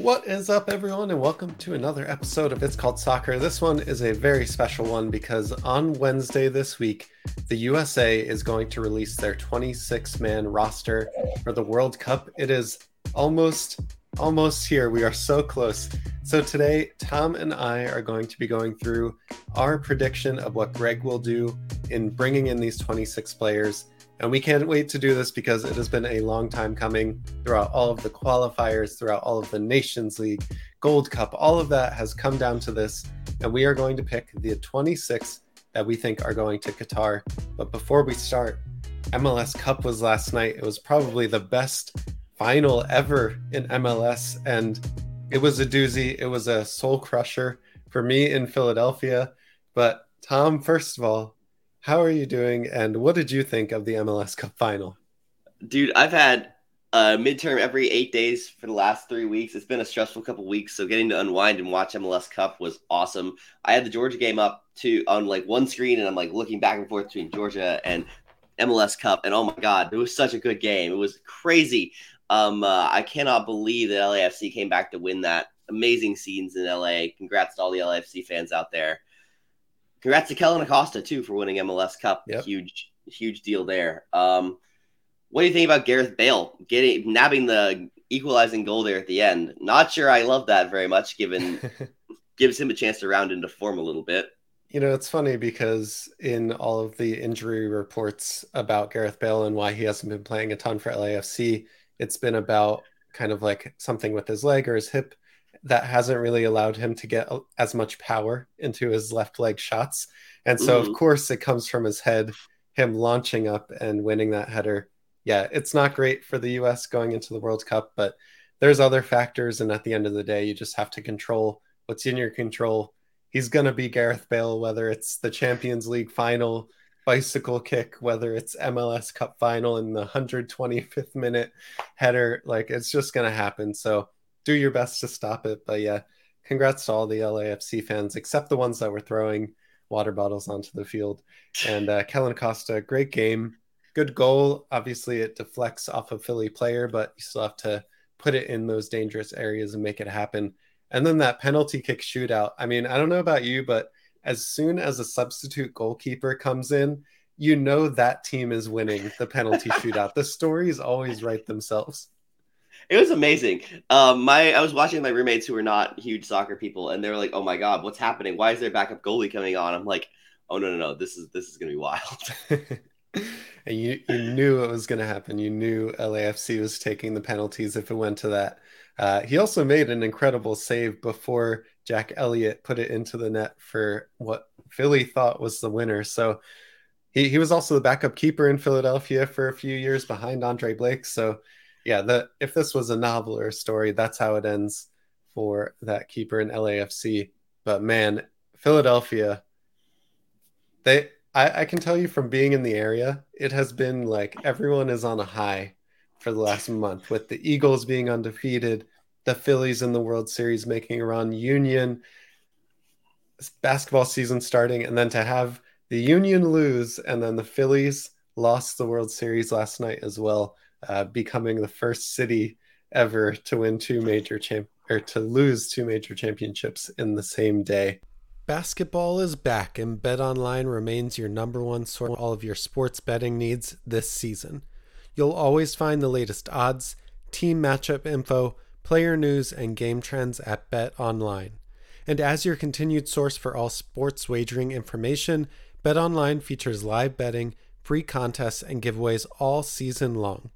What is up, everyone, and welcome to another episode of It's Called Soccer. This one is a very special one because on Wednesday this week, the USA is going to release their 26 man roster for the World Cup. It is almost, almost here. We are so close. So today, Tom and I are going to be going through our prediction of what Greg will do in bringing in these 26 players and we can't wait to do this because it has been a long time coming throughout all of the qualifiers, throughout all of the Nations League, Gold Cup, all of that has come down to this. And we are going to pick the 26 that we think are going to Qatar. But before we start, MLS Cup was last night. It was probably the best final ever in MLS. And it was a doozy. It was a soul crusher for me in Philadelphia. But Tom, first of all, how are you doing? And what did you think of the MLS Cup final? Dude, I've had a midterm every eight days for the last three weeks. It's been a stressful couple weeks, so getting to unwind and watch MLS Cup was awesome. I had the Georgia game up to on like one screen, and I'm like looking back and forth between Georgia and MLS Cup, and oh my god, it was such a good game. It was crazy. Um, uh, I cannot believe that LAFC came back to win that. Amazing scenes in LA. Congrats to all the LAFC fans out there congrats to Kellyn Acosta too for winning MLS Cup. Yep. Huge, huge deal there. Um, what do you think about Gareth Bale getting nabbing the equalizing goal there at the end? Not sure I love that very much, given gives him a chance to round into form a little bit. You know, it's funny because in all of the injury reports about Gareth Bale and why he hasn't been playing a ton for LAFC, it's been about kind of like something with his leg or his hip that hasn't really allowed him to get as much power into his left leg shots. And so, mm-hmm. of course, it comes from his head, him launching up and winning that header. Yeah, it's not great for the US going into the World Cup, but there's other factors. And at the end of the day, you just have to control what's in your control. He's going to be Gareth Bale, whether it's the Champions League final, bicycle kick, whether it's MLS Cup final in the 125th minute header. Like, it's just going to happen. So, do your best to stop it. But yeah, congrats to all the LAFC fans, except the ones that were throwing water bottles onto the field. And uh, Kellyn Acosta, great game, good goal. Obviously, it deflects off a Philly player, but you still have to put it in those dangerous areas and make it happen. And then that penalty kick shootout. I mean, I don't know about you, but as soon as a substitute goalkeeper comes in, you know that team is winning the penalty shootout. The stories always write themselves it was amazing. Um, my I was watching my roommates who were not huge soccer people, and they were like, "Oh my god, what's happening? Why is there backup goalie coming on?" I'm like, "Oh no, no, no! This is this is gonna be wild." and you you knew it was gonna happen. You knew LAFC was taking the penalties if it went to that. Uh, he also made an incredible save before Jack Elliott put it into the net for what Philly thought was the winner. So he, he was also the backup keeper in Philadelphia for a few years behind Andre Blake. So yeah, the if this was a novel or a story, that's how it ends for that keeper in LAFC. But man, Philadelphia, they I, I can tell you from being in the area, it has been like everyone is on a high for the last month with the Eagles being undefeated, the Phillies in the World Series making a run, Union basketball season starting, and then to have the Union lose and then the Phillies lost the World Series last night as well uh, becoming the first city ever to win two major champ or to lose two major championships in the same day. Basketball is back, and BetOnline remains your number one source for all of your sports betting needs this season. You'll always find the latest odds, team matchup info, player news, and game trends at BetOnline. And as your continued source for all sports wagering information, BetOnline features live betting, free contests, and giveaways all season long.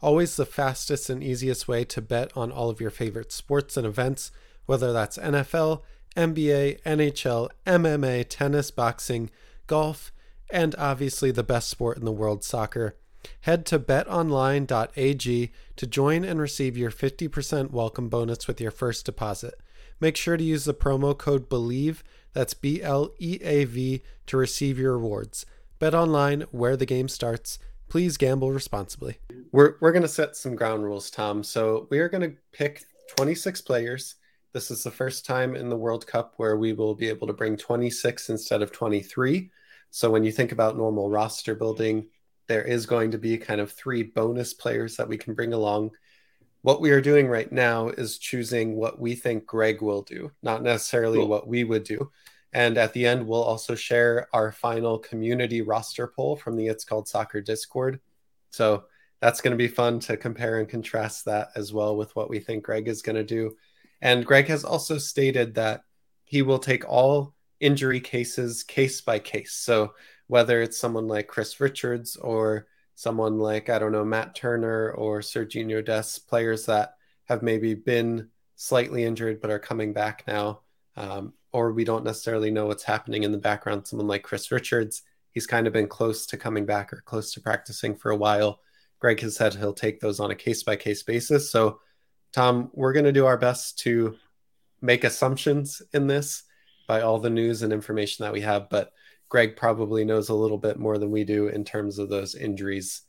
Always the fastest and easiest way to bet on all of your favorite sports and events, whether that's NFL, NBA, NHL, MMA, tennis, boxing, golf, and obviously the best sport in the world, soccer. Head to betonline.ag to join and receive your 50% welcome bonus with your first deposit. Make sure to use the promo code BELIEVE, that's B L E A V, to receive your rewards. Bet online where the game starts. Please gamble responsibly. We're we're gonna set some ground rules, Tom. So we are gonna pick 26 players. This is the first time in the World Cup where we will be able to bring 26 instead of 23. So when you think about normal roster building, there is going to be kind of three bonus players that we can bring along. What we are doing right now is choosing what we think Greg will do, not necessarily cool. what we would do. And at the end, we'll also share our final community roster poll from the It's Called Soccer Discord. So that's going to be fun to compare and contrast that as well with what we think Greg is going to do. And Greg has also stated that he will take all injury cases case by case. So whether it's someone like Chris Richards or someone like, I don't know, Matt Turner or Sergiño Dest, players that have maybe been slightly injured but are coming back now. Um, or we don't necessarily know what's happening in the background. Someone like Chris Richards, he's kind of been close to coming back or close to practicing for a while. Greg has said he'll take those on a case by case basis. So, Tom, we're going to do our best to make assumptions in this by all the news and information that we have, but Greg probably knows a little bit more than we do in terms of those injuries.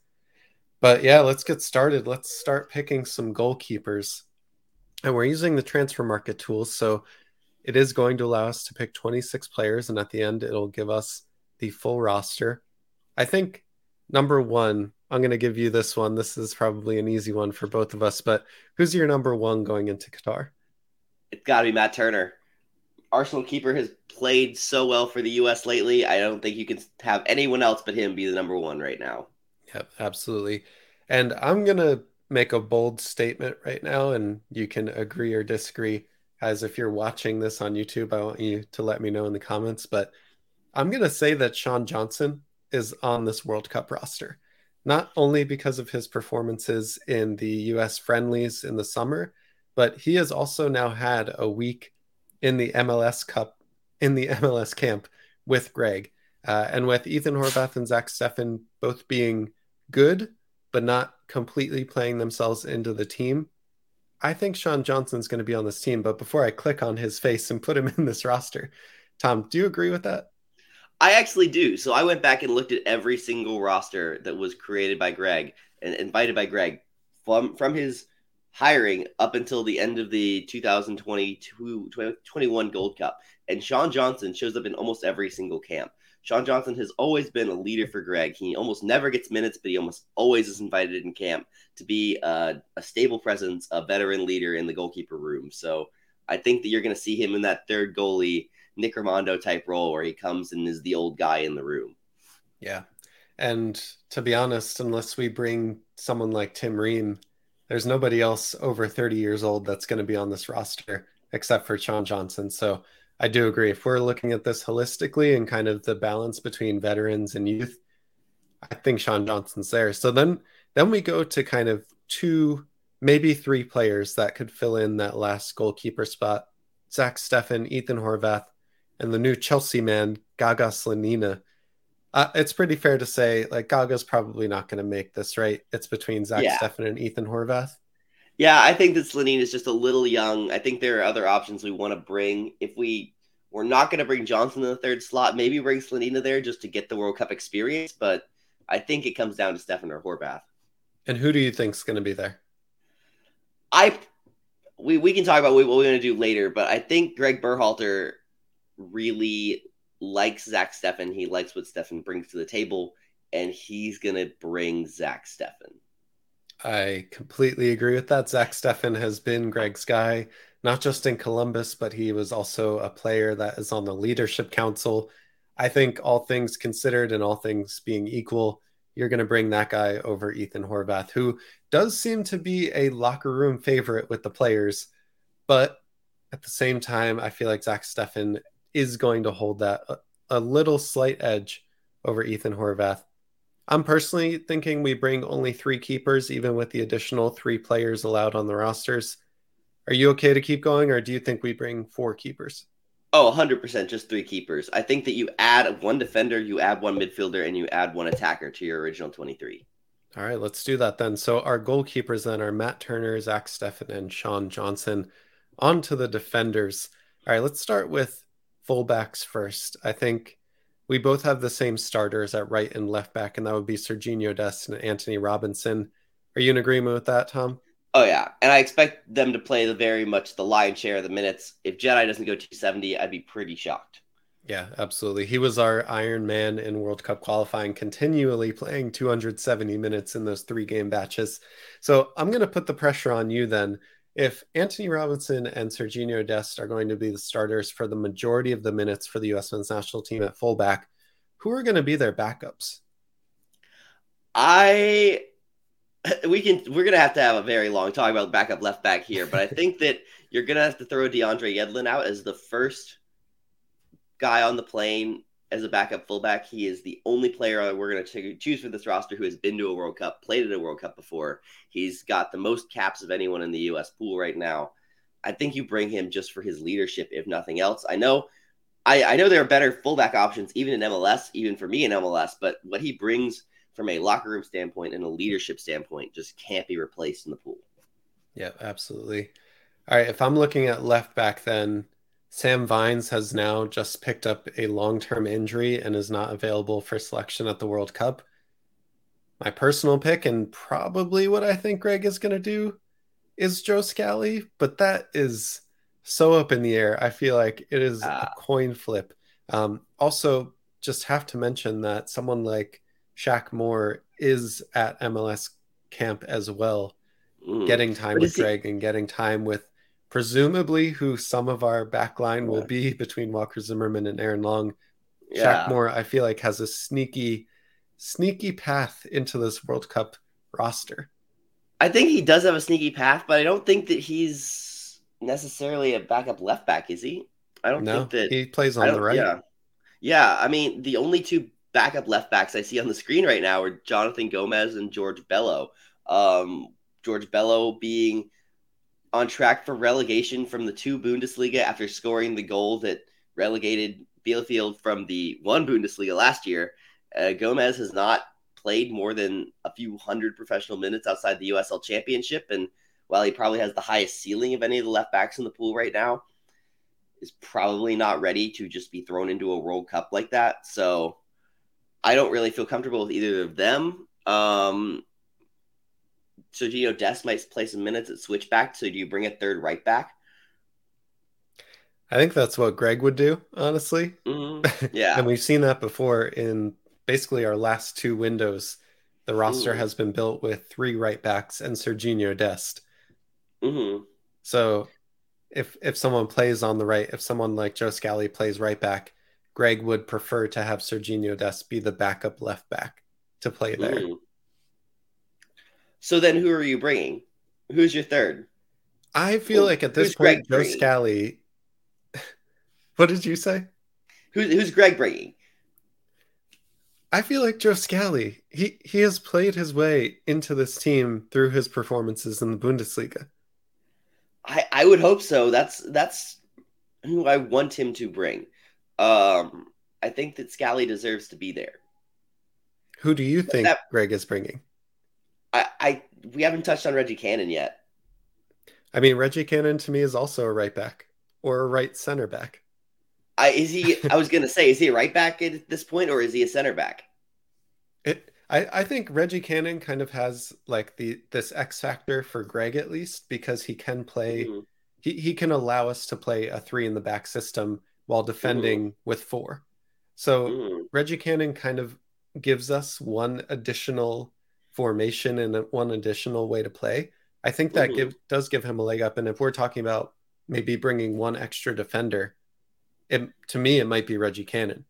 But yeah, let's get started. Let's start picking some goalkeepers. And we're using the transfer market tools. So it is going to allow us to pick 26 players. And at the end, it'll give us the full roster. I think number one, I'm going to give you this one. This is probably an easy one for both of us, but who's your number one going into Qatar? It's got to be Matt Turner. Arsenal keeper has played so well for the U.S. lately. I don't think you can have anyone else but him be the number one right now. Yep, absolutely. And I'm going to make a bold statement right now, and you can agree or disagree. As if you're watching this on YouTube, I want you to let me know in the comments. But I'm going to say that Sean Johnson is on this World Cup roster, not only because of his performances in the US friendlies in the summer, but he has also now had a week in the MLS Cup, in the MLS camp with Greg. Uh, and with Ethan Horvath and Zach Steffen both being good, but not completely playing themselves into the team, I think Sean Johnson's going to be on this team. But before I click on his face and put him in this roster, Tom, do you agree with that? I actually do. So I went back and looked at every single roster that was created by Greg and invited by Greg from from his hiring up until the end of the 2022 21 Gold Cup. And Sean Johnson shows up in almost every single camp. Sean Johnson has always been a leader for Greg. He almost never gets minutes, but he almost always is invited in camp to be a, a stable presence, a veteran leader in the goalkeeper room. So I think that you're going to see him in that third goalie Nick Rimando type role where he comes and is the old guy in the room. Yeah. And to be honest, unless we bring someone like Tim Ream, there's nobody else over 30 years old that's going to be on this roster except for Sean Johnson. So I do agree. If we're looking at this holistically and kind of the balance between veterans and youth, I think Sean Johnson's there. So then then we go to kind of two, maybe three players that could fill in that last goalkeeper spot. Zach Steffen, Ethan Horvath, and the new Chelsea man, Gaga Slonina. Uh, it's pretty fair to say, like Gaga's probably not going to make this, right? It's between Zach yeah. Steffen and Ethan Horvath. Yeah, I think that Slonina is just a little young. I think there are other options we want to bring. If we we're not going to bring Johnson in the third slot, maybe bring Slonina there just to get the World Cup experience. But I think it comes down to Steffen or Horvath. And who do you think is going to be there? I we we can talk about what we're going to do later, but I think Greg Berhalter really likes Zach Steffen. He likes what Steffen brings to the table, and he's going to bring Zach Steffen. I completely agree with that. Zach Steffen has been Greg's guy, not just in Columbus, but he was also a player that is on the leadership council. I think all things considered and all things being equal, you're going to bring that guy over Ethan Horvath, who does seem to be a locker room favorite with the players. But at the same time, I feel like Zach Steffen is going to hold that a, a little slight edge over Ethan Horvath. I'm personally thinking we bring only three keepers, even with the additional three players allowed on the rosters. Are you okay to keep going, or do you think we bring four keepers? Oh, 100%, just three keepers. I think that you add one defender, you add one midfielder, and you add one attacker to your original 23. All right, let's do that then. So our goalkeepers then are Matt Turner, Zach Steffen, and Sean Johnson. On to the defenders. All right, let's start with fullbacks first. I think we both have the same starters at right and left back, and that would be Sergiño Dest and Antonee Robinson. Are you in agreement with that, Tom? Oh yeah, and I expect them to play the very much the lion's share of the minutes. If Jedi doesn't go 270, I'd be pretty shocked. Yeah, absolutely. He was our Iron Man in World Cup qualifying, continually playing 270 minutes in those three game batches. So I'm going to put the pressure on you then. If Antonee Robinson and Sergiño Dest are going to be the starters for the majority of the minutes for the U.S. men's national team at fullback, who are going to be their backups? I we can we're gonna have to have a very long talk about backup left back here, but I think that you're gonna have to throw DeAndre Yedlin out as the first guy on the plane as a backup fullback. He is the only player we're going to choose for this roster who has been to a World Cup, played at a World Cup before. He's got the most caps of anyone in the U.S. pool right now. I think you bring him just for his leadership, if nothing else. I know, I, I know there are better fullback options even in MLS, even for me in MLS, but what he brings from a locker room standpoint and a leadership standpoint just can't be replaced in the pool. Yeah, absolutely. All right, if I'm looking at left back, then Sam Vines has now just picked up a long term injury and is not available for selection at the World Cup. My personal pick, and probably what I think Greg is going to do, is Joe Scally, but that is so up in the air. I feel like it is a ah. coin flip. Um, also, just have to mention that someone like Shaq Moore is at MLS camp as well, mm. getting time with Greg and getting time with presumably who some of our backline will be between Walker Zimmerman and Aaron Long. Yeah. Shaq Moore, I feel like, has a sneaky, sneaky path into this World Cup roster. I think he does have a sneaky path, but I don't think that he's necessarily a backup left back, is he? I don't no, think that he plays on the right. Yeah. Yeah. I mean, the only two backup left backs I see on the screen right now are Jonathan Gomez and George Bello. Um, George Bello being on track for relegation from the two Bundesliga after scoring the goal that relegated Bielefeld from the one Bundesliga last year. Uh, Gomez has not played more than a few hundred professional minutes outside the USL Championship, and while he probably has the highest ceiling of any of the left backs in the pool right now, is probably not ready to just be thrown into a World Cup like that. So I don't really feel comfortable with either of them. Um, Sergiño Dest might play some minutes at switchback. So do you bring a third right back? I think that's what Greg would do, honestly. Mm-hmm. Yeah. and we've seen that before in basically our last two windows. The roster Ooh. has been built with three right backs and Sergiño Dest. Mm-hmm. So if if someone plays on the right, if someone like Joe Scally plays right back, Greg would prefer to have Serginho Dest be the backup left back to play there. So then, who are you bringing? Who's your third? I feel like at this point, Greg Joe bringing? Scally. what did you say? Who's who's Greg bringing? I feel like Joe Scally. He he has played his way into this team through his performances in the Bundesliga. I I would hope so. That's that's who I want him to bring. Um, I think that Scally deserves to be there. Who do you think that, Greg is bringing? I, I we haven't touched on Reggie Cannon yet. I mean, Reggie Cannon to me is also a right back or a right center back. I is he? I was gonna say, is he a right back at this point, or is he a center back? It. I, I think Reggie Cannon kind of has like the this X factor for Greg at least because he can play. Mm-hmm. He he can allow us to play a three in the back system while defending mm-hmm. with four. So mm-hmm. Reggie Cannon kind of gives us one additional formation and one additional way to play, I think that mm-hmm. give, does give him a leg up. And if we're talking about maybe bringing one extra defender, it, to me, it might be Reggie Cannon.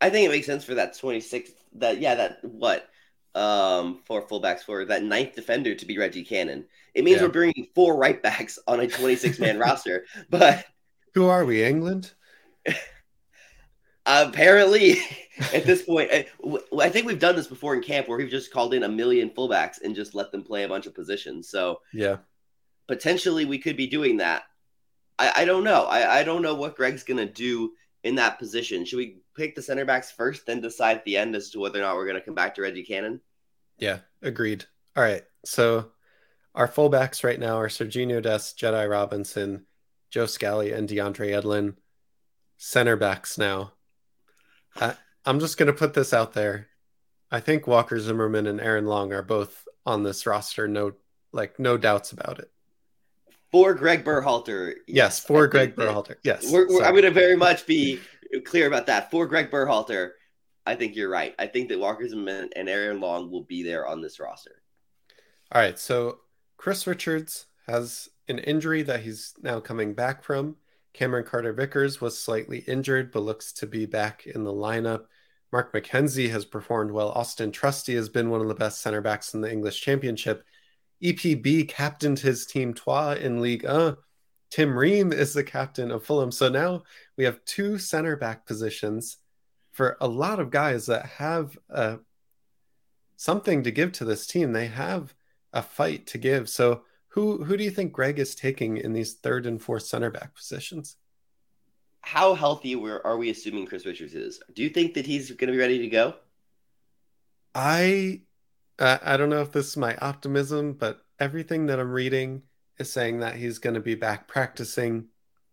I think it makes sense for that 26, that, yeah, that what, um, for fullbacks for that ninth defender to be Reggie Cannon. It means yeah. we're bringing four right backs on a 26 man roster, but who are we, England? apparently at this point i think we've done this before in camp where we've just called in a million fullbacks and just let them play a bunch of positions. So yeah. potentially we could be doing that. I, I don't know. I, I don't know what greg's gonna do in that position. Should we pick the center backs first then decide at the end as to whether or not we're gonna come back to reggie cannon? Yeah agreed. All right so our fullbacks right now are sergiño dest jedi robinson joe scally and deandre yedlin. Center backs now I, I'm just going to put this out there. I think Walker Zimmerman and Aaron Long are both on this roster. No, like no doubts about it. For Greg Berhalter, yes. For I Greg Berhalter, yes. We're, we're, I'm going to very much be clear about that. For Greg Berhalter, I think you're right. I think that Walker Zimmerman and Aaron Long will be there on this roster. All right. So Chris Richards has an injury that he's now coming back from. Cameron Carter Vickers was slightly injured, but looks to be back in the lineup. Mark McKenzie has performed well. Austin Trusty has been one of the best center backs in the English Championship. EPB captained his team Troyes in League 1. Tim Ream is the captain of Fulham. So now we have two center back positions for a lot of guys that have uh, something to give to this team. They have a fight to give. So who who do you think Greg is taking in these third and fourth center back positions? How healthy are we assuming Chris Richards is? Do you think that he's going to be ready to go? I uh, I don't know if this is my optimism, but everything that I'm reading is saying that he's going to be back practicing.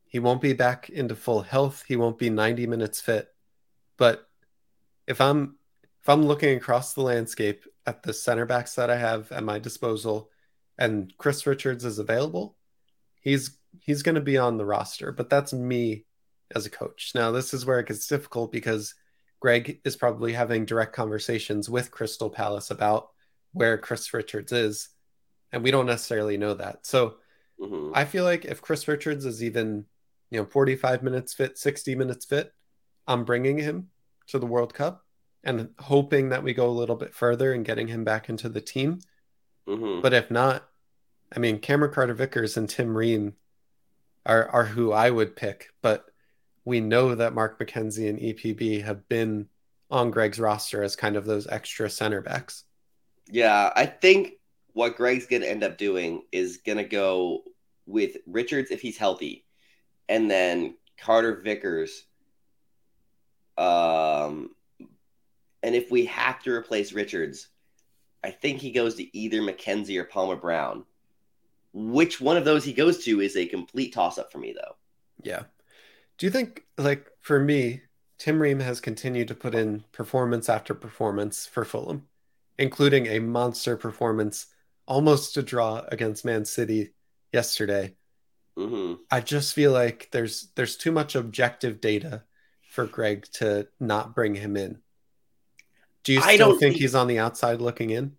He won't be back into full health. He won't be 90 minutes fit. But if I'm if I'm looking across the landscape at the center backs that I have at my disposal and Chris Richards is available, he's he's going to be on the roster, but that's me as a coach. Now, this is where it gets difficult because Greg is probably having direct conversations with Crystal Palace about where Chris Richards is, and we don't necessarily know that. So, mm-hmm. I feel like if Chris Richards is even, you know, 45 minutes fit, 60 minutes fit, I'm bringing him to the World Cup and hoping that we go a little bit further and getting him back into the team. Mm-hmm. But if not, I mean, Cameron Carter Vickers and Tim Ream are are who I would pick. But we know that Mark McKenzie and EPB have been on Greg's roster as kind of those extra center backs. Yeah, I think what Greg's going to end up doing is going to go with Richards if he's healthy, and then Carter Vickers. Um, and if we have to replace Richards, I think he goes to either McKenzie or Palmer Brown. Which one of those he goes to is a complete toss up for me, though. Yeah. Do you think, like, for me, Tim Ream has continued to put in performance after performance for Fulham, including a monster performance, almost a draw against Man City yesterday. Mm-hmm. I just feel like there's there's too much objective data for Greg to not bring him in. Do you still think, think he's on the outside looking in?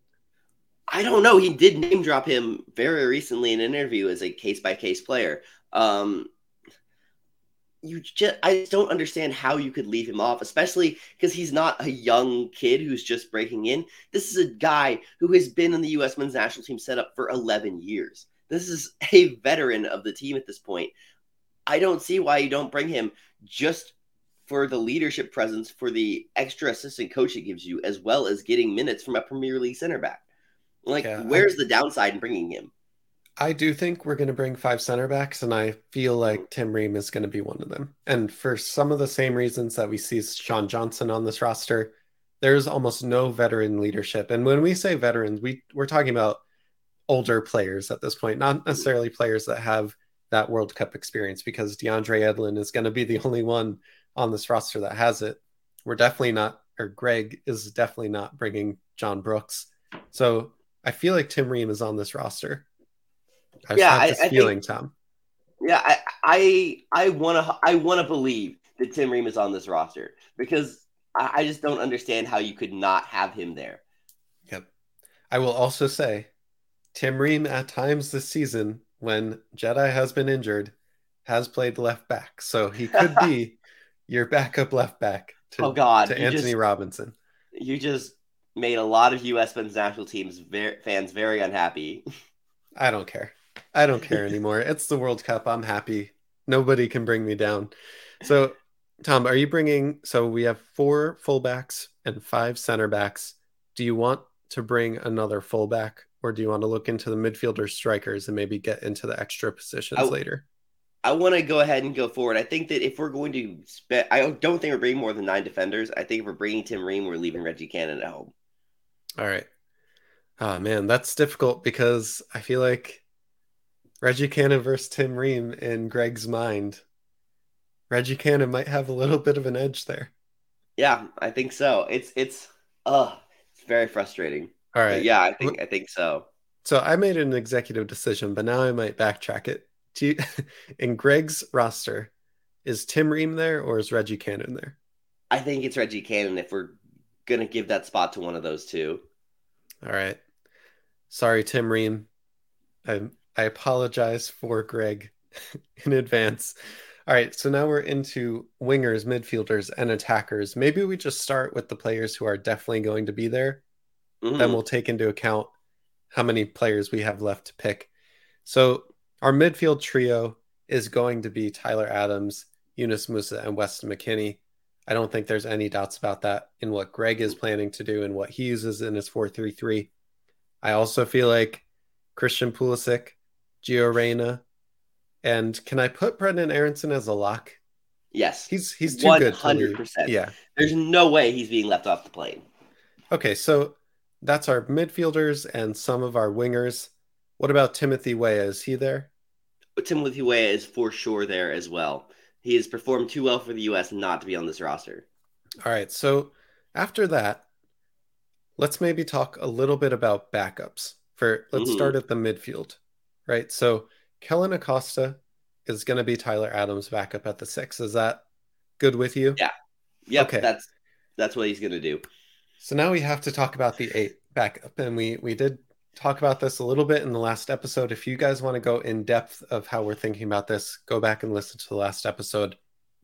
I don't know. He did name drop him very recently in an interview as a case by case player. Um, you just I just don't understand how you could leave him off, especially because he's not a young kid who's just breaking in. This is a guy who has been in the U.S. men's national team setup for 11 years. This is a veteran of the team at this point. I don't see why you don't bring him just for the leadership presence, for the extra assistant coach it gives you, as well as getting minutes from a Premier League center back. Like, yeah, where's I, the downside in bringing him? I do think we're going to bring five center backs, and I feel like mm. Tim Ream is going to be one of them. And for some of the same reasons that we see Sean Johnson on this roster, there's almost no veteran leadership. And when we say veterans, we we're talking about older players at this point, not mm. necessarily players that have that World Cup experience, because DeAndre Yedlin is going to be the only one on this roster that has it. We're definitely not, or Greg is definitely not bringing John Brooks. So I feel like Tim Ream is on this roster. I yeah, I, I feeling, think, Tom. Yeah, I I I want to I want to believe that Tim Ream is on this roster because I, I just don't understand how you could not have him there. Yep. I will also say, Tim Ream at times this season when Jedi has been injured has played left back, so he could be your backup left back to, oh God, to Antonee just, Robinson. You just made a lot of U.S. men's national teams fans very unhappy. I don't care. I don't care anymore. it's the World Cup. I'm happy. Nobody can bring me down. So, Tom, are you bringing? So we have four fullbacks and five center backs. Do you want to bring another fullback, or do you want to look into the midfielder strikers and maybe get into the extra positions I, later? I want to go ahead and go forward. I think that if we're going to spend, I don't think we're bringing more than nine defenders. I think if we're bringing Tim Ream, we're leaving Reggie Cannon at home. All right. Oh man, that's difficult because I feel like Reggie Cannon versus Tim Ream in Greg's mind. Reggie Cannon might have a little bit of an edge there. Yeah, I think so. It's it's uh it's very frustrating. All right. But yeah, I think I think so. So I made an executive decision, but now I might backtrack it. You, in Greg's roster, Is Tim Ream there or is Reggie Cannon there? I think it's Reggie Cannon if we're gonna give that spot to one of those two. All right. Sorry, Tim Ream. I I apologize for Greg in advance. All right, so now we're into wingers, midfielders, and attackers. Maybe we just start with the players who are definitely going to be there. Mm-hmm. Then we'll take into account how many players we have left to pick. So our midfield trio is going to be Tyler Adams, Yunus Musah, and Weston McKennie. I don't think there's any doubts about that in what Greg is planning to do and what he uses in his 4-3-3. I also feel like Christian Pulisic, Gio Reyna, and can I put Brenden Aaronson as a lock? Yes. He's he's too 100%. good. 100%. Yeah. There's no way he's being left off the plane. Okay, so that's our midfielders and some of our wingers. What about Timothy Weah? Is he there? Timothy Weah is for sure there as well. He has performed too well for the U.S. not to be on this roster. All right. So after that, let's maybe talk a little bit about backups. For let's mm-hmm. start at the midfield, right? So Kellyn Acosta is going to be Tyler Adams' backup at the six. Is that good with you? Yeah. Yeah. Okay. That's that's what he's going to do. So now we have to talk about the eight backup, and we we did talk about this a little bit in the last episode. If you guys want to go in depth of how we're thinking about this, go back and listen to the last episode.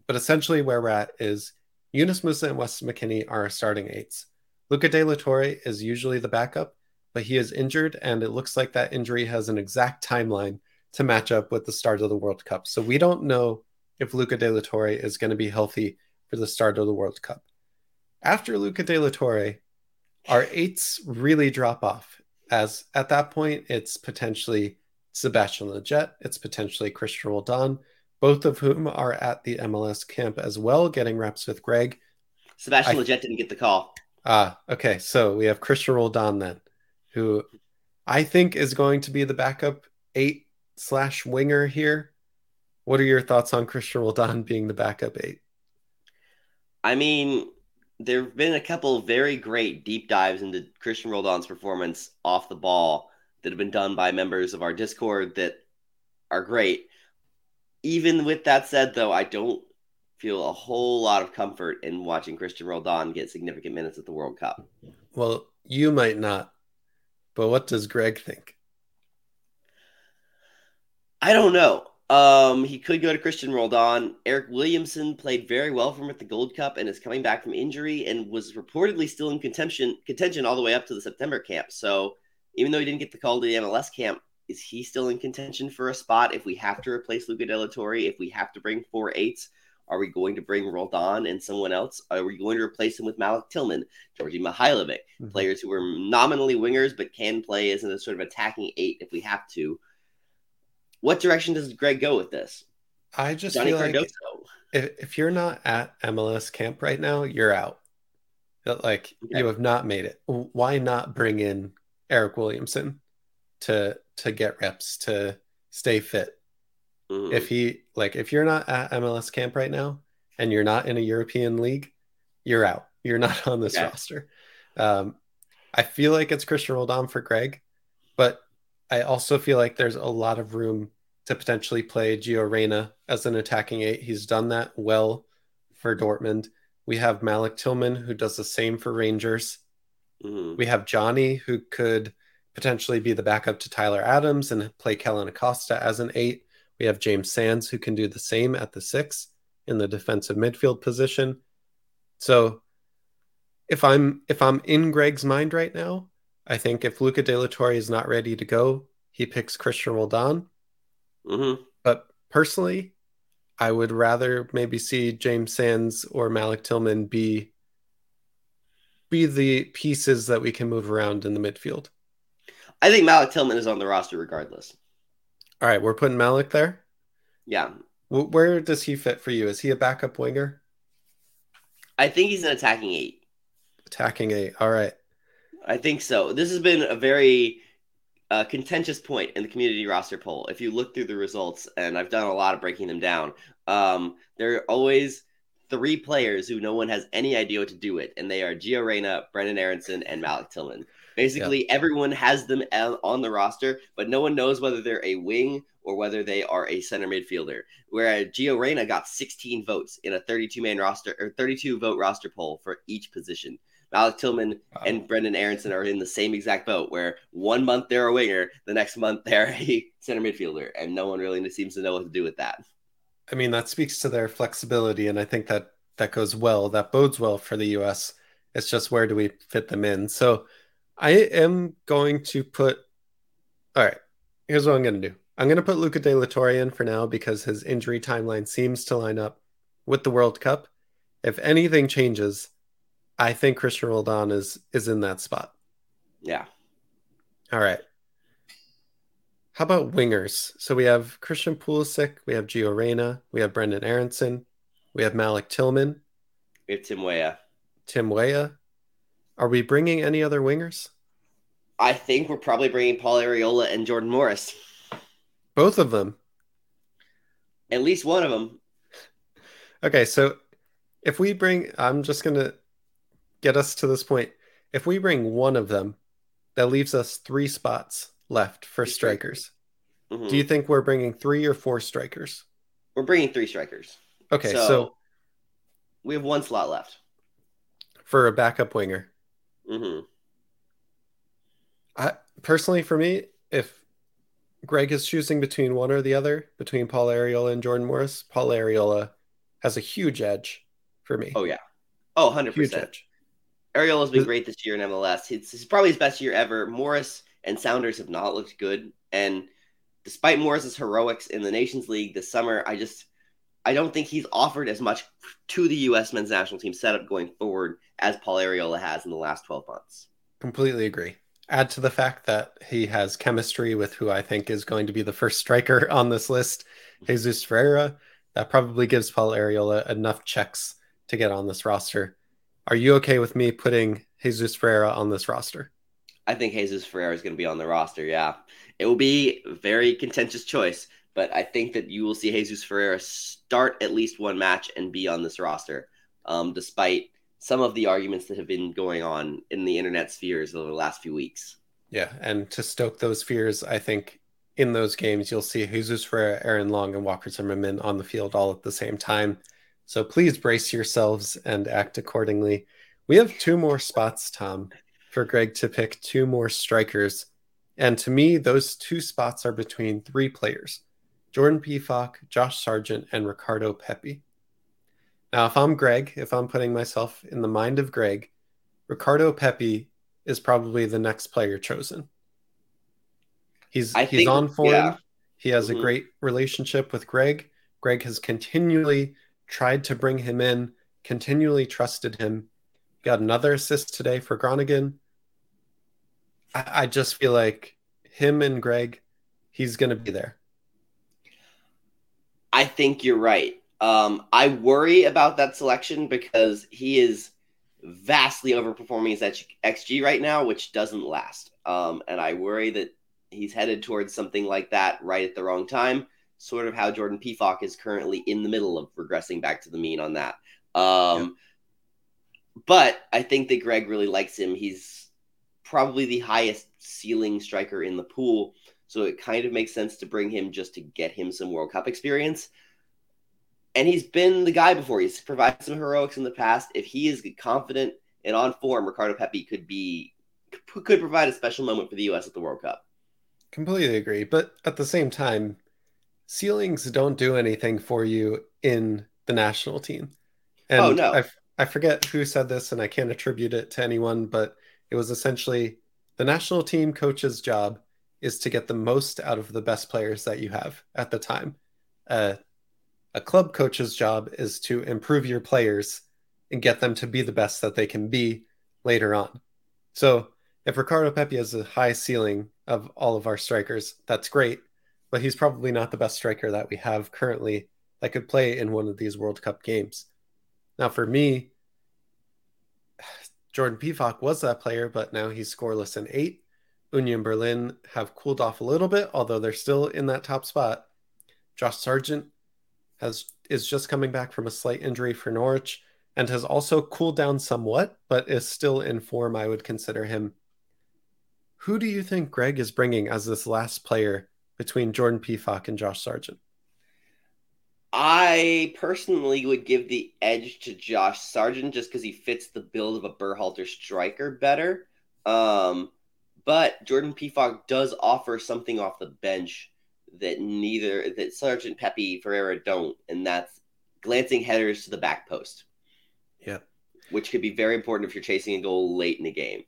But essentially, where we're at is Yunus Musah and Weston McKennie are starting eights. Luca De La Torre is usually the backup, but he is injured, and it looks like that injury has an exact timeline to match up with the start of the World Cup. So we don't know if Luca De La Torre is going to be healthy for the start of the World Cup. After Luca De La Torre, our eights really drop off, as at that point it's potentially Sebastian Lletget, it's potentially Cristian Roldan, both of whom are at the MLS camp as well, getting reps with Greg. Sebastian I, Lletget didn't get the call. Ah, okay. So we have Cristian Roldan then, who I think is going to be the backup eight slash winger here. What are your thoughts on Cristian Roldan being the backup eight? I mean, there have been a couple very great deep dives into Cristian Roldan's performance off the ball that have been done by members of our Discord that are great. Even with that said, though, I don't feel a whole lot of comfort in watching Cristian Roldan get significant minutes at the World Cup. Well, you might not, but what does Greg think? I don't know. Um, he could go to Cristian Roldan. Eric Williamson played very well for him at the Gold Cup and is coming back from injury and was reportedly still in contention contention all the way up to the September camp. So even though he didn't get the call to the MLS camp, is he still in contention for a spot if we have to replace Luca De La Torre? If we have to bring four eights, are we going to bring Roldan and someone else? Are we going to replace him with Malik Tillman, Djordje Mihailovic, mm-hmm. players who are nominally wingers but can play as a sort of attacking eight if we have to? What direction does Greg go with this? I just Johnny feel Cardoso. like if, you're not at MLS camp right now, you're out. Like okay. you have not made it. Why not bring in Eric Williamson to to get reps to stay fit? Mm-hmm. If he like if you're not at MLS camp right now and you're not in a European league, you're out. You're not on this okay. roster. Um, I feel like it's Christian Roldan for Greg, but I also feel like there's a lot of room to potentially play Gio Reyna as an attacking eight. He's done that well for Dortmund. We have Malik Tillman, who does the same for Rangers. Mm-hmm. We have Johnny, who could potentially be the backup to Tyler Adams and play Kellyn Acosta as an eight. We have James Sands, who can do the same at the six in the defensive midfield position. So if I'm if I'm in Greg's mind right now, I think if Luca De La Torre is not ready to go, he picks Cristian Roldan. Mm-hmm. But personally, I would rather maybe see James Sands or Malik Tillman be be the pieces that we can move around in the midfield. I think Malik Tillman is on the roster regardless. All right, we're putting Malik there. Yeah. Where does he fit for you? Is he a backup winger? I think he's an attacking eight. Attacking eight. All right. I think so. This has been a very uh, contentious point in the community roster poll. If you look through the results, and I've done a lot of breaking them down, um, there are always three players who no one has any idea what to do with, and they are Gio Reyna, Brenden Aaronson, and Malik Tillman. Basically, yeah. everyone has them on the roster, but no one knows whether they're a wing or whether they are a center midfielder. Whereas Gio Reyna got 16 votes in a 32 man roster or 32 vote roster poll for each position. Malik Tillman wow. and Brenden Aaronson are in the same exact boat where one month they're a winger, the next month they're a center midfielder, and no one really seems to know what to do with that. I mean, that speaks to their flexibility, and I think that that goes well. That bodes well for the US. It's just where do we fit them in? So I am going to put all right, here's what I'm gonna do. I'm gonna put Luca De La Torre in for now because his injury timeline seems to line up with the World Cup. If anything changes, I think Cristian Roldan is is in that spot. Yeah. All right. How about wingers? So we have Christian Pulisic, we have Gio Reyna, we have Brenden Aaronson, we have Malik Tillman. We have Tim Weah. Tim Weah. Are we bringing any other wingers? I think we're probably bringing Paul Arriola and Jordan Morris. Both of them. At least one of them. Okay, so if we bring, I'm just going to get us to this point. If we bring one of them, that leaves us three spots left for strikers. Mm-hmm. Do you think we're bringing three or four strikers? We're bringing three strikers. Okay, so, so we have one slot left for a backup winger. Mm-hmm. I personally, for me, if Greg is choosing between one or the other, between Paul Arriola and Jordan Morris, Paul Arriola has a huge edge for me. Oh yeah, oh 100 percent. Arriola's been great this year in MLS. It's, it's probably his best year ever. Morris and Sounders have not looked good. And despite Morris's heroics in the Nations League this summer, I just I don't think he's offered as much to the U.S. men's national team setup going forward as Paul Arriola has in the last 12 months. Completely agree. Add to the fact that he has chemistry with who I think is going to be the first striker on this list, Jesus Ferreira. That probably gives Paul Arriola enough checks to get on this roster. Are you okay with me putting Jesus Ferreira on this roster? I think Jesus Ferreira is going to be on the roster. Yeah, it will be a very contentious choice, but I think that you will see Jesus Ferreira start at least one match and be on this roster, um, despite some of the arguments that have been going on in the internet spheres over the last few weeks. Yeah, and to stoke those fears, I think in those games you'll see Jesus Ferreira, Aaron Long, and Walker Zimmerman on the field all at the same time. So please brace yourselves and act accordingly. We have two more spots, Tom, for Greg to pick two more strikers. And to me, those two spots are between three players Jordan Pefok, Josh Sargent, and Ricardo Pepi. Now, if I'm Greg, if I'm putting myself in the mind of Greg, Ricardo Pepi is probably the next player chosen. He's I he's think, on form. Yeah. He has mm-hmm. a great relationship with Greg. Greg has continually tried to bring him in, continually trusted him. Got another assist today for Groningen. I, I just feel like him and Greg, he's going to be there. I think you're right. Um, I worry about that selection because he is vastly overperforming his XG right now, which doesn't last. Um, and I worry that he's headed towards something like that right at the wrong time, sort of how Jordan Pefok is currently in the middle of regressing back to the mean on that. Um, but I think that Greg really likes him. He's probably the highest ceiling striker in the pool. So it kind of makes sense to bring him just to get him some World Cup experience. And he's been the guy before. He's provided some heroics in the past. If he is confident and on form, Ricardo Pepi could be could provide a special moment for the U.S. at the World Cup. Completely agree, but at the same time, ceilings don't do anything for you in the national team. And oh no, I forget who said this and I can't attribute it to anyone, but it was essentially the national team coach's job is to get the most out of the best players that you have at the time. Uh, a club coach's job is to improve your players and get them to be the best that they can be later on. So if Ricardo Pepi has a high ceiling of all of our strikers, that's great, but he's probably not the best striker that we have currently that could play in one of these World Cup games. Now, for me, Jordan Pefok was that player, but now he's scoreless in eight. Union Berlin have cooled off a little bit, although they're still in that top spot. Josh Sargent has is just coming back from a slight injury for Norwich and has also cooled down somewhat, but is still in form. I would consider him. Who do you think Greg is bringing as this last player between Jordan Pefok and Josh Sargent? I personally would give the edge to Josh Sargent just because he fits the build of a Berhalter striker better. Um, but Jordan Pefok does offer something off the bench that neither that Sargent Pepi Ferreira don't, and that's glancing headers to the back post. Yeah. Which could be very important if you're chasing a goal late in the game.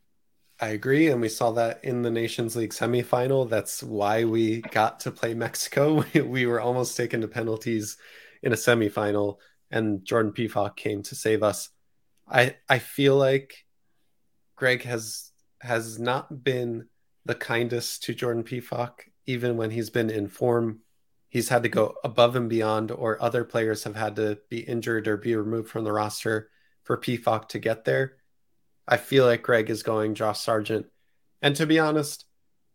I agree. And we saw that in the Nations League semifinal. That's why we got to play Mexico. We, were almost taken to penalties in a semifinal, and Jordan Pefok came to save us. I I feel like Greg has has not been the kindest to Jordan Pefok, even when he's been in form. He's had to go above and beyond, or other players have had to be injured or be removed from the roster for Pefok to get there. I feel like Greg is going Josh Sargent. And to be honest,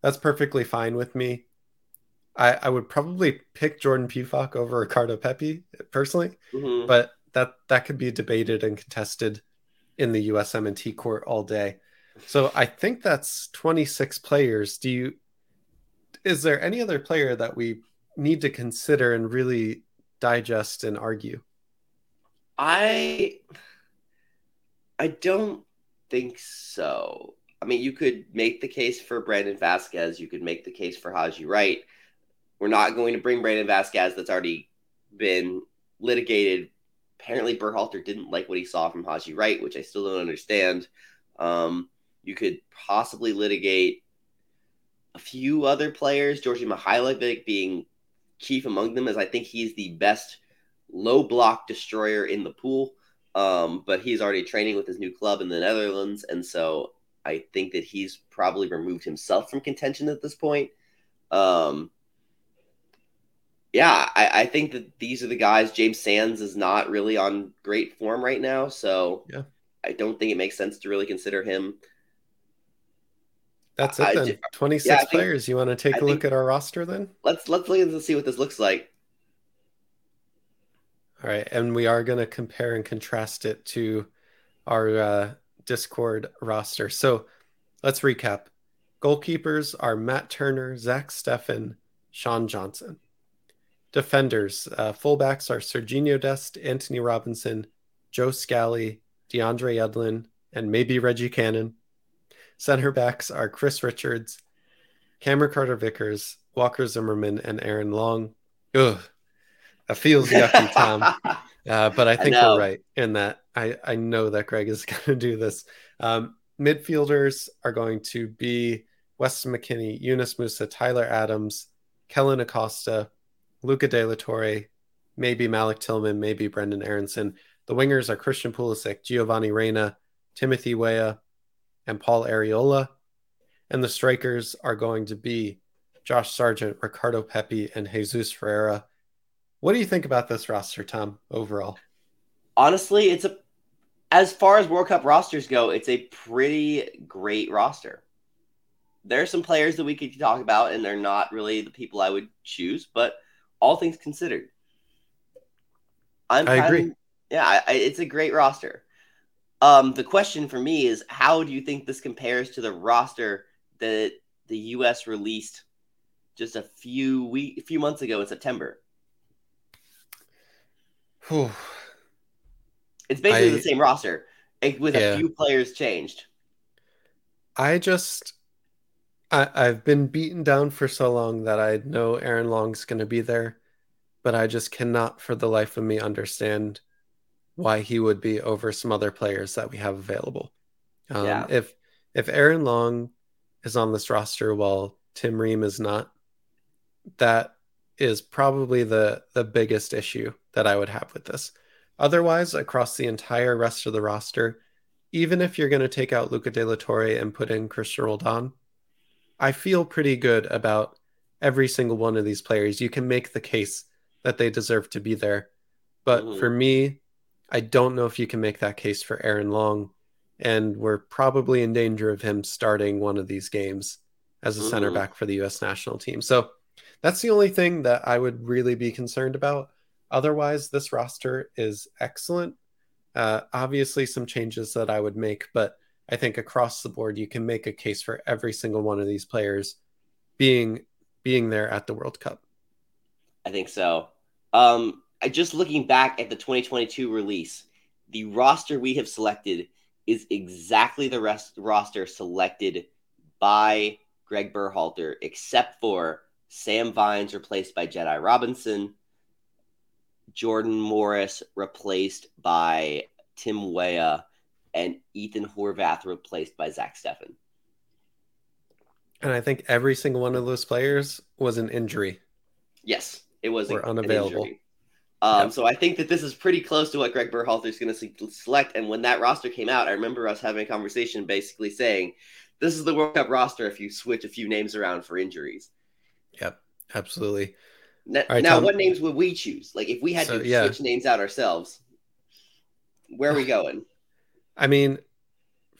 that's perfectly fine with me. I, I would probably pick Jordan Pefok over Ricardo Pepi personally, mm-hmm. but that that could be debated and contested in the USMNT court all day. So I think that's 26 players. Do you is there any other player that we need to consider and really digest and argue? I I don't think so. I mean, you could make the case for Brandon Vazquez. You could make the case for Haji Wright. We're not going to bring Brandon Vazquez. that's already been litigated. Apparently, Berhalter didn't like what he saw from Haji Wright, which I still don't understand. Um, you could possibly litigate a few other players, Djordje Mihailovic being chief among them, as I think he's the best low block destroyer in the pool. Um, but he's already training with his new club in the Netherlands, and so I think that he's probably removed himself from contention at this point. Um, yeah, I, I, think that these are the guys. James Sands is not really on great form right now, so yeah. I don't think it makes sense to really consider him. That's it then. Twenty six yeah, players. you want to take I a look at our roster then? Let's let's look and see what this looks like. All right, and we are going to compare and contrast it to our uh, Discord roster. So let's recap. Goalkeepers are Matt Turner, Zach Steffen, Sean Johnson. Defenders, uh, fullbacks are Sergiño Dest, Antonee Robinson, Joe Scally, DeAndre Yedlin, and maybe Reggie Cannon. Center backs are Chris Richards, Cameron Carter Vickers, Walker Zimmerman, and Aaron Long. Ugh, that feels yucky, Tom. Uh, but I think I we're right in that. I, I know that Greg is going to do this. Um, midfielders are going to be Weston McKennie, Yunus Musah, Tyler Adams, Kellyn Acosta, Luca De La Torre, maybe Malik Tillman, maybe Brenden Aaronson. The wingers are Christian Pulisic, Giovanni Reyna, Timothy Weah, and Paul Arriola. And the strikers are going to be Josh Sargent, Ricardo Pepi, and Jesus Ferreira. What do you think about this roster, Tom, overall? Honestly, it's a as far as World Cup rosters go, it's a pretty great roster. There are some players that we could talk about, and they're not really the people I would choose, but all things considered, I'm I agree. Of, yeah, I, it's a great roster. Um, the question for me is, how do you think this compares to the roster that the U.S. released just a few week, a few months ago in September? Whew. It's basically I, the same roster with yeah. a few players changed. I just I, I've been beaten down for so long that I know Aaron Long's going to be there, but I just cannot for the life of me understand why he would be over some other players that we have available. Um, yeah. If if Aaron Long is on this roster while Tim Ream is not, that is probably the the biggest issue that I would have with this. Otherwise, across the entire rest of the roster, even if you're going to take out Luca De La Torre and put in Cristian Roldan, I feel pretty good about every single one of these players. You can make the case that they deserve to be there. But mm-hmm. for me, I don't know if you can make that case for Aaron Long. And we're probably in danger of him starting one of these games as a mm-hmm. center back for the US national team. So that's the only thing that I would really be concerned about. Otherwise, this roster is excellent. Uh, obviously, some changes that I would make, but I think across the board you can make a case for every single one of these players being being there at the World Cup. I think so. Um, I just looking back at the 2022 release, the roster we have selected is exactly the rest roster selected by Greg Berhalter, except for Sam Vines replaced by Jedi Robinson, Jordan Morris replaced by Tim Weah, and Ethan Horvath replaced by Zach Steffen. And I think every single one of those players was an injury. Yes, it was or unavailable. Um, yep. So I think that this is pretty close to what Greg Berhalter is going to select. And when that roster came out, I remember us having a conversation basically saying, "This is the World Cup roster if you switch a few names around for injuries." Yep, absolutely. Now, right, now what names would we choose? Like if we had so, to yeah. switch names out ourselves, where are we going? I mean,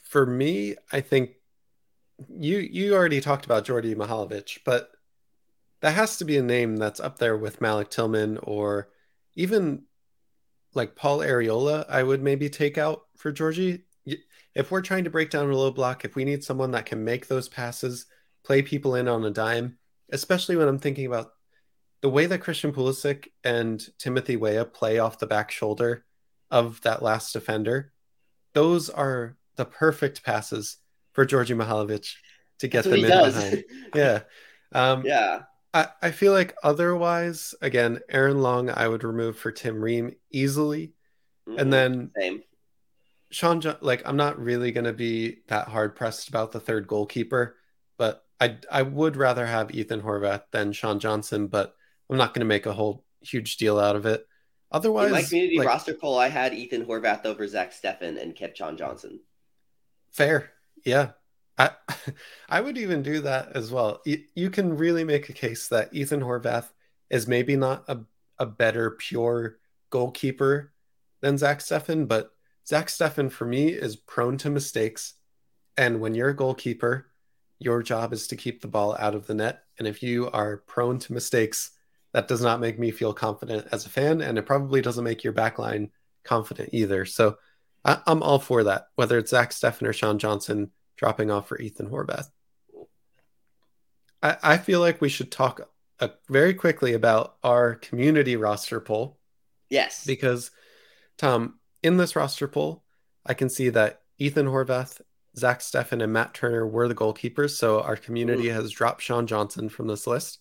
for me, I think you you already talked about Djordje Mihailovic, but that has to be a name that's up there with Malik Tillman or even like Paul Arriola. I would maybe take out for Djordje. If we're trying to break down a low block, if we need someone that can make those passes, play people in on a dime, especially when I'm thinking about the way that Christian Pulisic and Timothy Weah play off the back shoulder of that last defender, those are the perfect passes for Djordje Mihailovic to get them in does. behind. Yeah. Um, yeah. I, I feel like otherwise, again, Aaron Long, I would remove for Tim Ream easily. Mm-hmm. And then Same. Sean, like, I'm not really going to be that hard pressed about the third goalkeeper, but I, I would rather have Ethan Horvath than Sean Johnson, but I'm not going to make a whole huge deal out of it. Otherwise, in my community like, roster poll, I had Ethan Horvath over Zach Steffen and kept Sean Johnson. Fair, yeah. I I would even do that as well. You, you can really make a case that Ethan Horvath is maybe not a, a better pure goalkeeper than Zach Steffen, but Zach Steffen for me is prone to mistakes. And when you're a goalkeeper, your job is to keep the ball out of the net. And if you are prone to mistakes, that does not make me feel confident as a fan, and it probably doesn't make your backline confident either. So I, am all for that, whether it's Zach Steffen or Sean Johnson dropping off for Ethan Horvath. I, I feel like we should talk uh, very quickly about our community roster poll. Yes. Because, Tom, in this roster poll, I can see that Ethan Horvath, Zach Steffen, and Matt Turner were the goalkeepers. So our community mm. has dropped Sean Johnson from this list.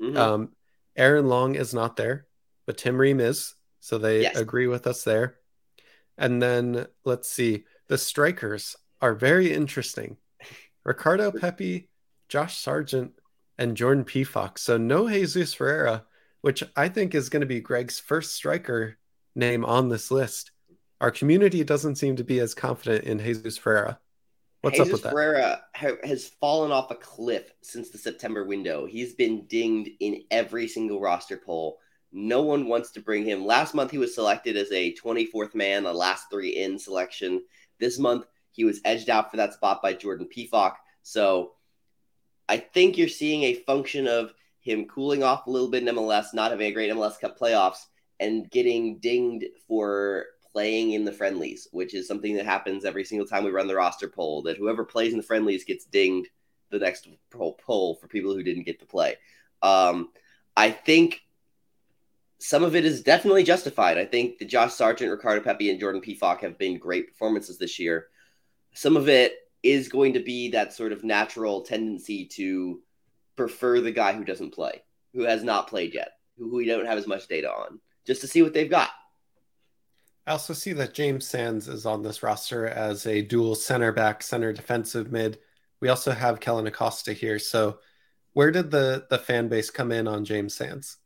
Mm-hmm. Um, Aaron Long is not there, but Tim Ream is. So they yes. agree with us there. And then let's see. The strikers are very interesting. Ricardo Pepi, Josh Sargent, and Jordan Pefok. So no Jesus Ferreira, which I think is going to be Greg's first striker name on this list. Our community doesn't seem to be as confident in Jesus Ferreira. What's Jesus up with that? Has fallen off a cliff since the September window. He's been dinged in every single roster poll. No one wants to bring him. Last month, he was selected as a 24th man, a last three in selection. This month, he was edged out for that spot by Jordan Pefok. So I think you're seeing a function of him cooling off a little bit in MLS, not having a great MLS Cup playoffs, and getting dinged for playing in the friendlies, which is something that happens every single time we run the roster poll. That whoever plays in the friendlies gets dinged the next poll for people who didn't get to play. Um, I think some of it is definitely justified. I think the Josh Sargent, Ricardo Pepi, and Jordan Pefok have been great performances this year. Some of it is going to be that sort of natural tendency to prefer the guy who doesn't play, who has not played yet, who we don't have as much data on, just to see what they've got. I also see that James Sands is on this roster as a dual center back, center defensive mid. We also have Kellyn Acosta here. So, where did the the fan base come in on James Sands?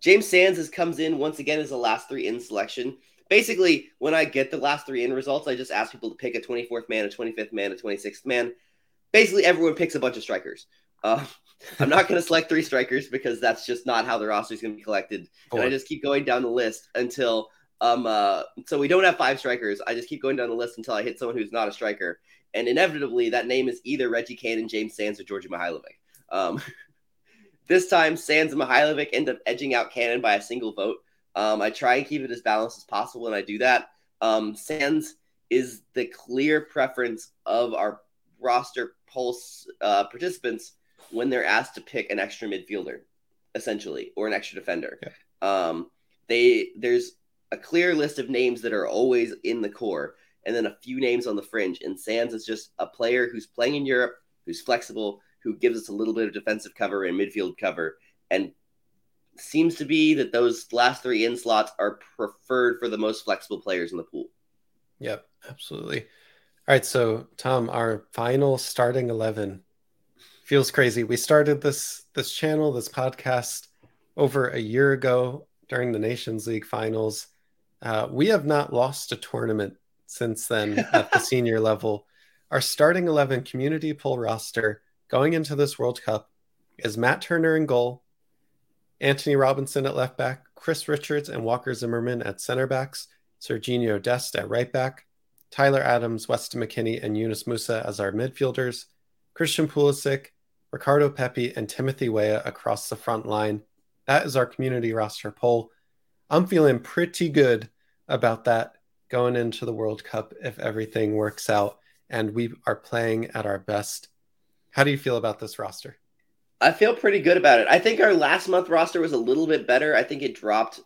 James Sands has comes in once again as the last three in selection. Basically, when I get the last three in results, I just ask people to pick a 24th man, a 25th man, a 26th man. Basically, everyone picks a bunch of strikers. Uh, I'm not going to select three strikers because that's just not how the roster is going to be collected. And I just keep going down the list until um, uh, so we don't have five strikers. I just keep going down the list until I hit someone who's not a striker, and inevitably that name is either Reggie Cannon, James Sands, or Djordje Mihailovic. Um, this time, Sands and Mihailovic end up edging out Cannon by a single vote. Um, I try and keep it as balanced as possible, and I do that. Um, Sands is the clear preference of our roster pulse uh, participants when they're asked to pick an extra midfielder, essentially, or an extra defender. Yeah. Um, they there's a clear list of names that are always in the core, and then a few names on the fringe. And Sands is just a player who's playing in Europe, who's flexible, who gives us a little bit of defensive cover and midfield cover, and seems to be that those last three in slots are preferred for the most flexible players in the pool. Yep, absolutely. All right, so Tom, our final starting eleven feels crazy. We started this this channel, this podcast over a year ago during the Nations League finals. Uh, we have not lost a tournament since then at the senior level. Our starting 11 community pool roster going into this World Cup is Matt Turner in goal, Antonee Robinson at left back, Chris Richards and Walker Zimmerman at center backs, Sergiño Dest at right back, Tyler Adams, Weston McKennie, and Yunus Musah as our midfielders, Christian Pulisic, Ricardo Pepi, and Timothy Weah across the front line. That is our community roster poll. I'm feeling pretty good about that going into the World Cup if everything works out and we are playing at our best. How do you feel about this roster? I feel pretty good about it. I think our last month roster was a little bit better. I think it dropped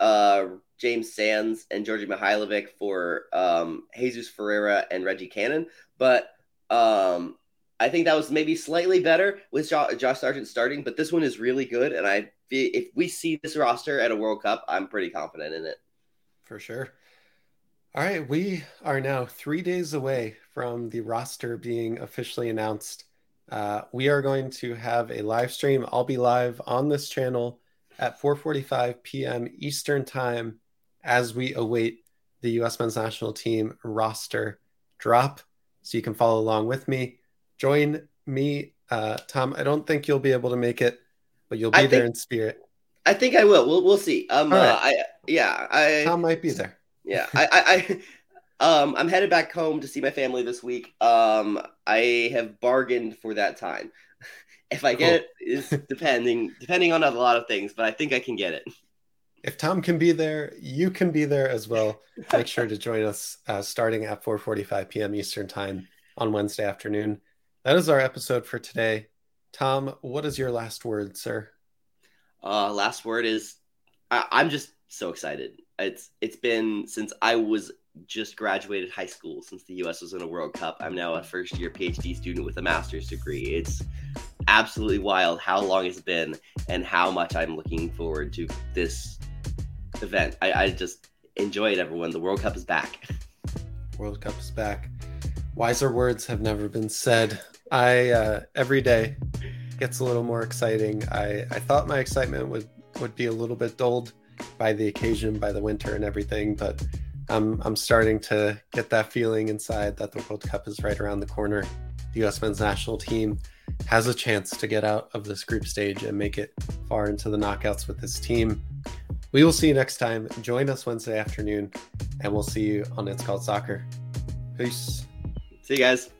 uh, James Sands and Djordje Mihailovic for um, Jesus Ferreira and Reggie Cannon, but um, I think that was maybe slightly better with Josh, Josh Sargent starting. But this one is really good, and I if we see this roster at a World Cup, I'm pretty confident in it. For sure. All right, we are now three days away from the roster being officially announced. Uh, we are going to have a live stream. I'll be live on this channel at 4:45 p.m. Eastern Time as we await the U.S. Men's National Team roster drop. So you can follow along with me. Join me, uh, Tom. I don't think you'll be able to make it, but you'll be I there think, in spirit. I think I will. We'll we'll see. Um, right. uh, I yeah, I Tom might be there. Yeah, I, I, I, um, I'm headed back home to see my family this week. Um, I have bargained for that time. If I get it, is depending depending on a lot of things, but I think I can get it. If Tom can be there, you can be there as well. Make sure to join us uh, starting at 4:45 p.m. Eastern Time on Wednesday afternoon. That is our episode for today. Tom, what is your last word, sir? Uh, last word is I- I'm just so excited. It's it's been since I was just graduated high school since the US was in a World Cup. I'm now a first year PhD student with a master's degree. It's absolutely wild how long it's been and how much I'm looking forward to this event. I, I just enjoy it, everyone. The World Cup is back. World Cup is back. Wiser words have never been said. I uh, every day gets a little more exciting. I, I thought my excitement would would be a little bit dulled by the occasion, by the winter and everything. But I'm I'm starting to get that feeling inside that the World Cup is right around the corner. The U.S. men's national team has a chance to get out of this group stage and make it far into the knockouts with this team. We will see you next time. Join us Wednesday afternoon, and we'll see you on It's Called Soccer. Peace. See you guys.